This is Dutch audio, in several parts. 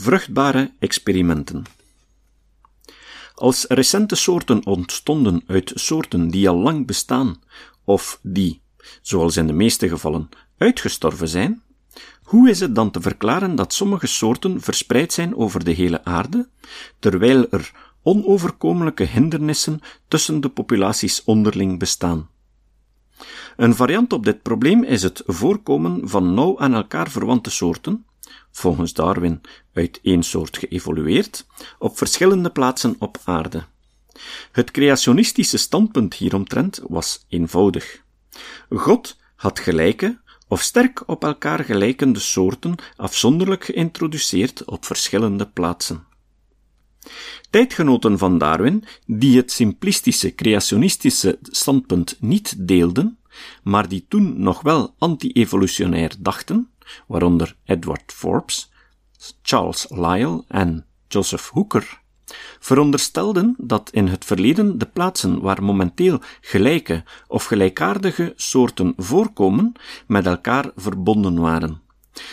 Vruchtbare experimenten. Als recente soorten ontstonden uit soorten die al lang bestaan, of die, zoals in de meeste gevallen, uitgestorven zijn, hoe is het dan te verklaren dat sommige soorten verspreid zijn over de hele aarde, terwijl er onoverkomelijke hindernissen tussen de populaties onderling bestaan? Een variant op dit probleem is het voorkomen van nauw aan elkaar verwante soorten, volgens Darwin uit één soort geëvolueerd, op verschillende plaatsen op aarde. Het creationistische standpunt hieromtrent was eenvoudig. God had gelijke, of sterk op elkaar gelijkende soorten afzonderlijk geïntroduceerd op verschillende plaatsen. Tijdgenoten van Darwin, die het simplistische creationistische standpunt niet deelden, maar die toen nog wel anti-evolutionair dachten, waaronder Edward Forbes, Charles Lyell en Joseph Hooker, veronderstelden dat in het verleden de plaatsen waar momenteel gelijke of gelijkaardige soorten voorkomen, met elkaar verbonden waren.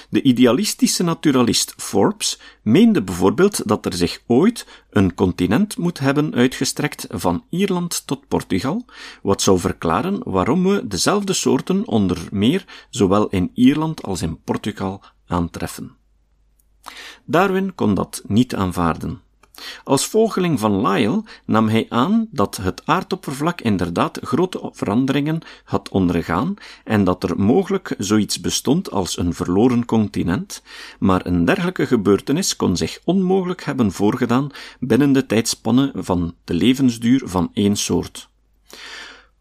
De idealistische naturalist Forbes meende bijvoorbeeld dat er zich ooit een continent moet hebben uitgestrekt van Ierland tot Portugal, wat zou verklaren waarom we dezelfde soorten onder meer zowel in Ierland als in Portugal aantreffen. Darwin kon dat niet aanvaarden. Als volgeling van Lyell nam hij aan dat het aardoppervlak inderdaad grote veranderingen had ondergaan en dat er mogelijk zoiets bestond als een verloren continent, maar een dergelijke gebeurtenis kon zich onmogelijk hebben voorgedaan binnen de tijdspanne van de levensduur van één soort.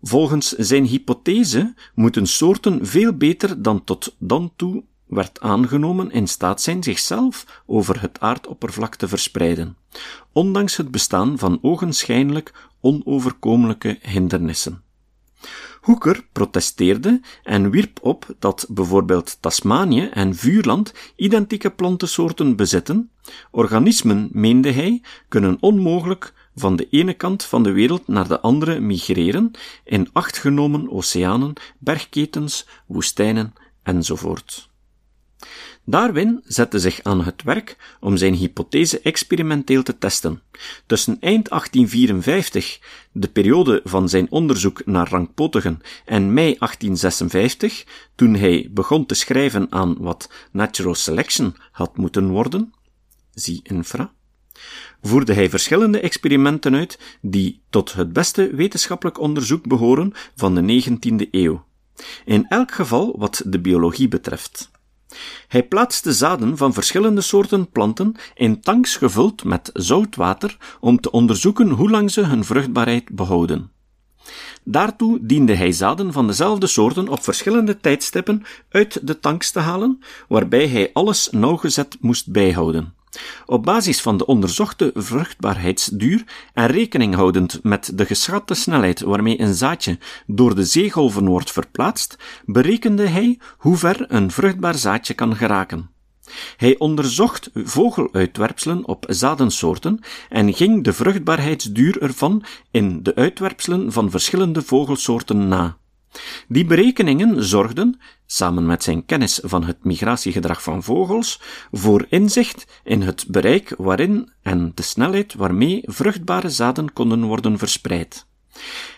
Volgens zijn hypothese moeten soorten veel beter dan tot dan toe werd aangenomen in staat zijn zichzelf over het aardoppervlak te verspreiden, ondanks het bestaan van ogenschijnlijk onoverkomelijke hindernissen. Hooker protesteerde en wierp op dat bijvoorbeeld Tasmanië en Vuurland identieke plantensoorten bezitten. Organismen, meende hij, kunnen onmogelijk van de ene kant van de wereld naar de andere migreren in acht genomen oceanen, bergketens, woestijnen enzovoort. Darwin zette zich aan het werk om zijn hypothese experimenteel te testen. Tussen eind 1854, de periode van zijn onderzoek naar rankpotigen, en mei 1856, toen hij begon te schrijven aan wat natural selection had moeten worden, zie infra, voerde hij verschillende experimenten uit die tot het beste wetenschappelijk onderzoek behoren van de 19e eeuw. In elk geval wat de biologie betreft. Hij plaatste zaden van verschillende soorten planten in tanks gevuld met zout water om te onderzoeken hoe lang ze hun vruchtbaarheid behouden. Daartoe diende hij zaden van dezelfde soorten op verschillende tijdstippen uit de tanks te halen, waarbij hij alles nauwgezet moest bijhouden. Op basis van de onderzochte vruchtbaarheidsduur en rekening houdend met de geschatte snelheid waarmee een zaadje door de zeegolven wordt verplaatst, berekende hij hoe ver een vruchtbaar zaadje kan geraken. Hij onderzocht vogeluitwerpselen op zadensoorten en ging de vruchtbaarheidsduur ervan in de uitwerpselen van verschillende vogelsoorten na. Die berekeningen zorgden, samen met zijn kennis van het migratiegedrag van vogels, voor inzicht in het bereik waarin en de snelheid waarmee vruchtbare zaden konden worden verspreid.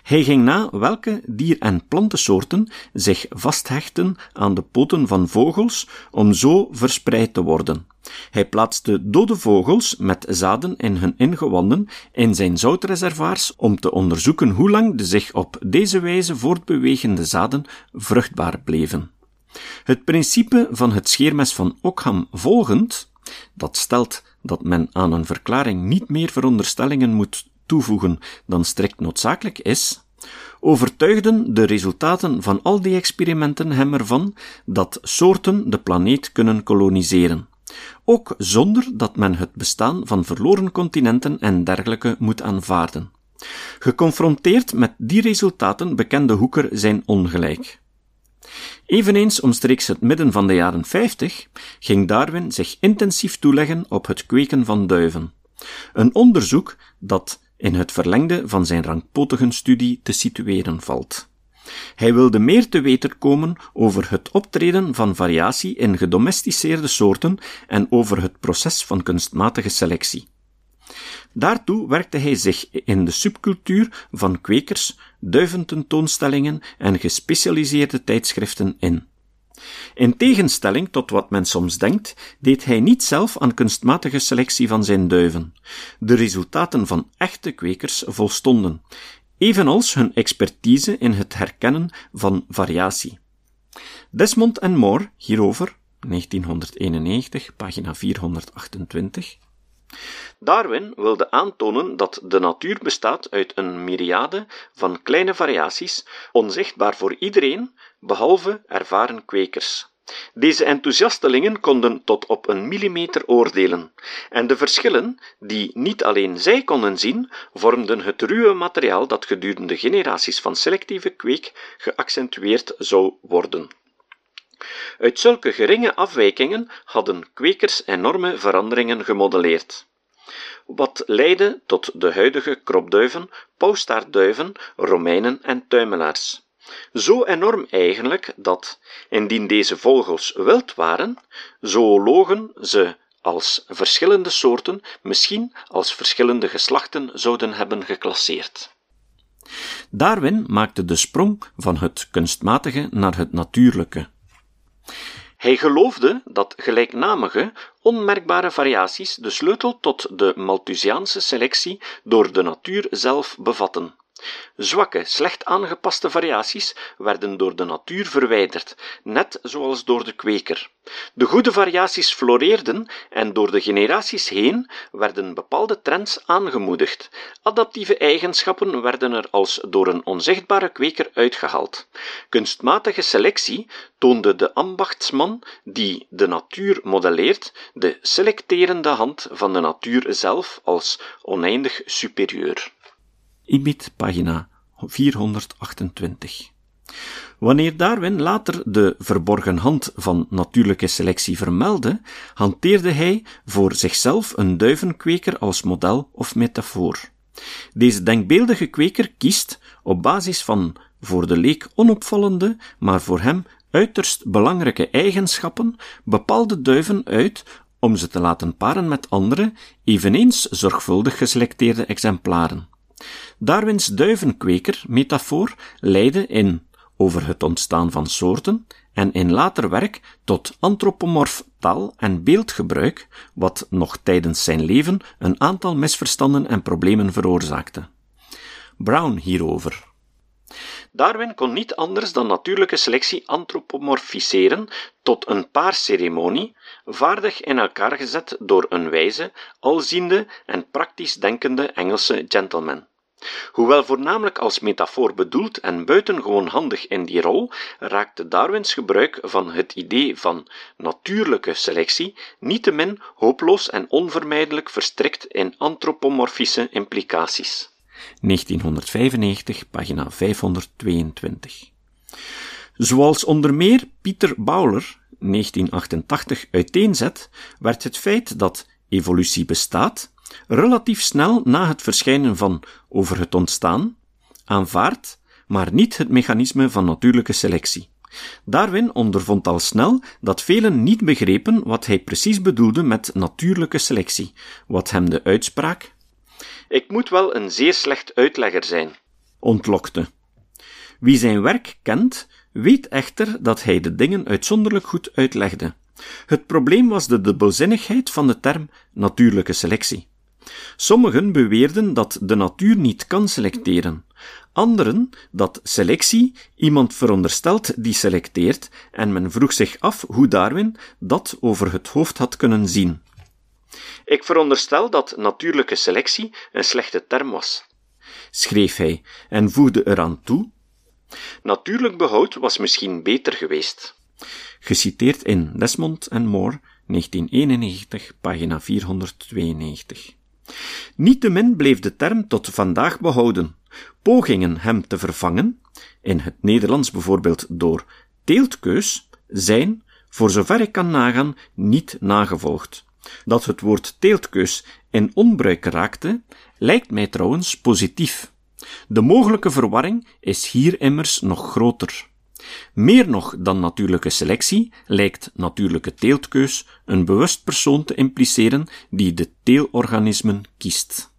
Hij ging na welke dier- en plantensoorten zich vasthechten aan de poten van vogels om zo verspreid te worden. Hij plaatste dode vogels met zaden in hun ingewanden in zijn zoutreservoirs om te onderzoeken hoe lang de zich op deze wijze voortbewegende zaden vruchtbaar bleven. Het principe van het scheermes van Ockham volgend, dat stelt dat men aan een verklaring niet meer veronderstellingen moet toevoegen dan strikt noodzakelijk is, overtuigden de resultaten van al die experimenten hem ervan dat soorten de planeet kunnen koloniseren, ook zonder dat men het bestaan van verloren continenten en dergelijke moet aanvaarden. Geconfronteerd met die resultaten bekende Hoeker zijn ongelijk. Eveneens omstreeks het midden van de jaren 50 ging Darwin zich intensief toeleggen op het kweken van duiven. Een onderzoek dat in het verlengde van zijn rangpotigen studie te situeren valt. Hij wilde meer te weten komen over het optreden van variatie in gedomesticeerde soorten en over het proces van kunstmatige selectie. Daartoe werkte hij zich in de subcultuur van kwekers, duivententoonstellingen en gespecialiseerde tijdschriften in. In tegenstelling tot wat men soms denkt, deed hij niet zelf aan kunstmatige selectie van zijn duiven. De resultaten van echte kwekers volstonden, evenals hun expertise in het herkennen van variatie. Desmond en Moore hierover, 1991, pagina 428. Darwin wilde aantonen dat de natuur bestaat uit een myriade van kleine variaties, onzichtbaar voor iedereen, behalve ervaren kwekers. Deze enthousiastelingen konden tot op een millimeter oordelen, en de verschillen, die niet alleen zij konden zien, vormden het ruwe materiaal dat gedurende generaties van selectieve kweek geaccentueerd zou worden. Uit zulke geringe afwijkingen hadden kwekers enorme veranderingen gemodelleerd. Wat leidde tot de huidige kropduiven, pauwstaartduiven, Romeinen en tuimelaars. Zo enorm eigenlijk dat, indien deze vogels wild waren, zoologen ze als verschillende soorten, misschien als verschillende geslachten zouden hebben geclasseerd. Darwin maakte de sprong van het kunstmatige naar het natuurlijke. Hij geloofde dat gelijknamige, onmerkbare variaties de sleutel tot de Malthusiaanse selectie door de natuur zelf bevatten. Zwakke, slecht aangepaste variaties werden door de natuur verwijderd, net zoals door de kweker. De goede variaties floreerden en door de generaties heen werden bepaalde trends aangemoedigd. Adaptieve eigenschappen werden er als door een onzichtbare kweker uitgehaald. Kunstmatige selectie toonde de ambachtsman die de natuur modelleert de selecterende hand van de natuur zelf als oneindig superieur. Ibid, pagina 428. Wanneer Darwin later de verborgen hand van natuurlijke selectie vermeldde, hanteerde hij voor zichzelf een duivenkweker als model of metafoor. Deze denkbeeldige kweker kiest, op basis van voor de leek onopvallende, maar voor hem uiterst belangrijke eigenschappen, bepaalde duiven uit om ze te laten paren met andere, eveneens zorgvuldig geselecteerde exemplaren. Darwins duivenkweker-metafoor leidde in over het ontstaan van soorten en in later werk tot antropomorf taal- en beeldgebruik, wat nog tijdens zijn leven een aantal misverstanden en problemen veroorzaakte. Brown hierover. Darwin kon niet anders dan natuurlijke selectie antropomorfiseren tot een paarceremonie, vaardig in elkaar gezet door een wijze, alziende en praktisch denkende Engelse gentleman. Hoewel voornamelijk als metafoor bedoeld en buitengewoon handig in die rol, raakte Darwins gebruik van het idee van natuurlijke selectie niettemin hopeloos en onvermijdelijk verstrikt in antropomorfische implicaties. 1995, pagina 522. Zoals onder meer Pieter Bowler 1988 uiteenzet, werd het feit dat evolutie bestaat relatief snel na het verschijnen van over het ontstaan aanvaard, maar niet het mechanisme van natuurlijke selectie. Darwin ondervond al snel dat velen niet begrepen wat hij precies bedoelde met natuurlijke selectie, wat hem de uitspraak Ik moet wel een zeer slecht uitlegger zijn, ontlokte. Wie zijn werk kent, weet echter dat hij de dingen uitzonderlijk goed uitlegde. Het probleem was de dubbelzinnigheid van de term natuurlijke selectie. Sommigen beweerden dat de natuur niet kan selecteren, anderen dat selectie iemand veronderstelt die selecteert, en men vroeg zich af hoe Darwin dat over het hoofd had kunnen zien. Ik veronderstel dat natuurlijke selectie een slechte term was, schreef hij en voegde eraan toe: Natuurlijk behoud was misschien beter geweest. Geciteerd in Desmond en Moore, 1991, pagina 492. Niettemin bleef de term tot vandaag behouden. Pogingen hem te vervangen, in het Nederlands bijvoorbeeld door teeltkeus, zijn, voor zover ik kan nagaan, niet nagevolgd. Dat het woord teeltkeus in onbruik raakte, lijkt mij trouwens positief. De mogelijke verwarring is hier immers nog groter. Meer nog dan natuurlijke selectie lijkt natuurlijke teeltkeus een bewust persoon te impliceren die de teelorganismen kiest.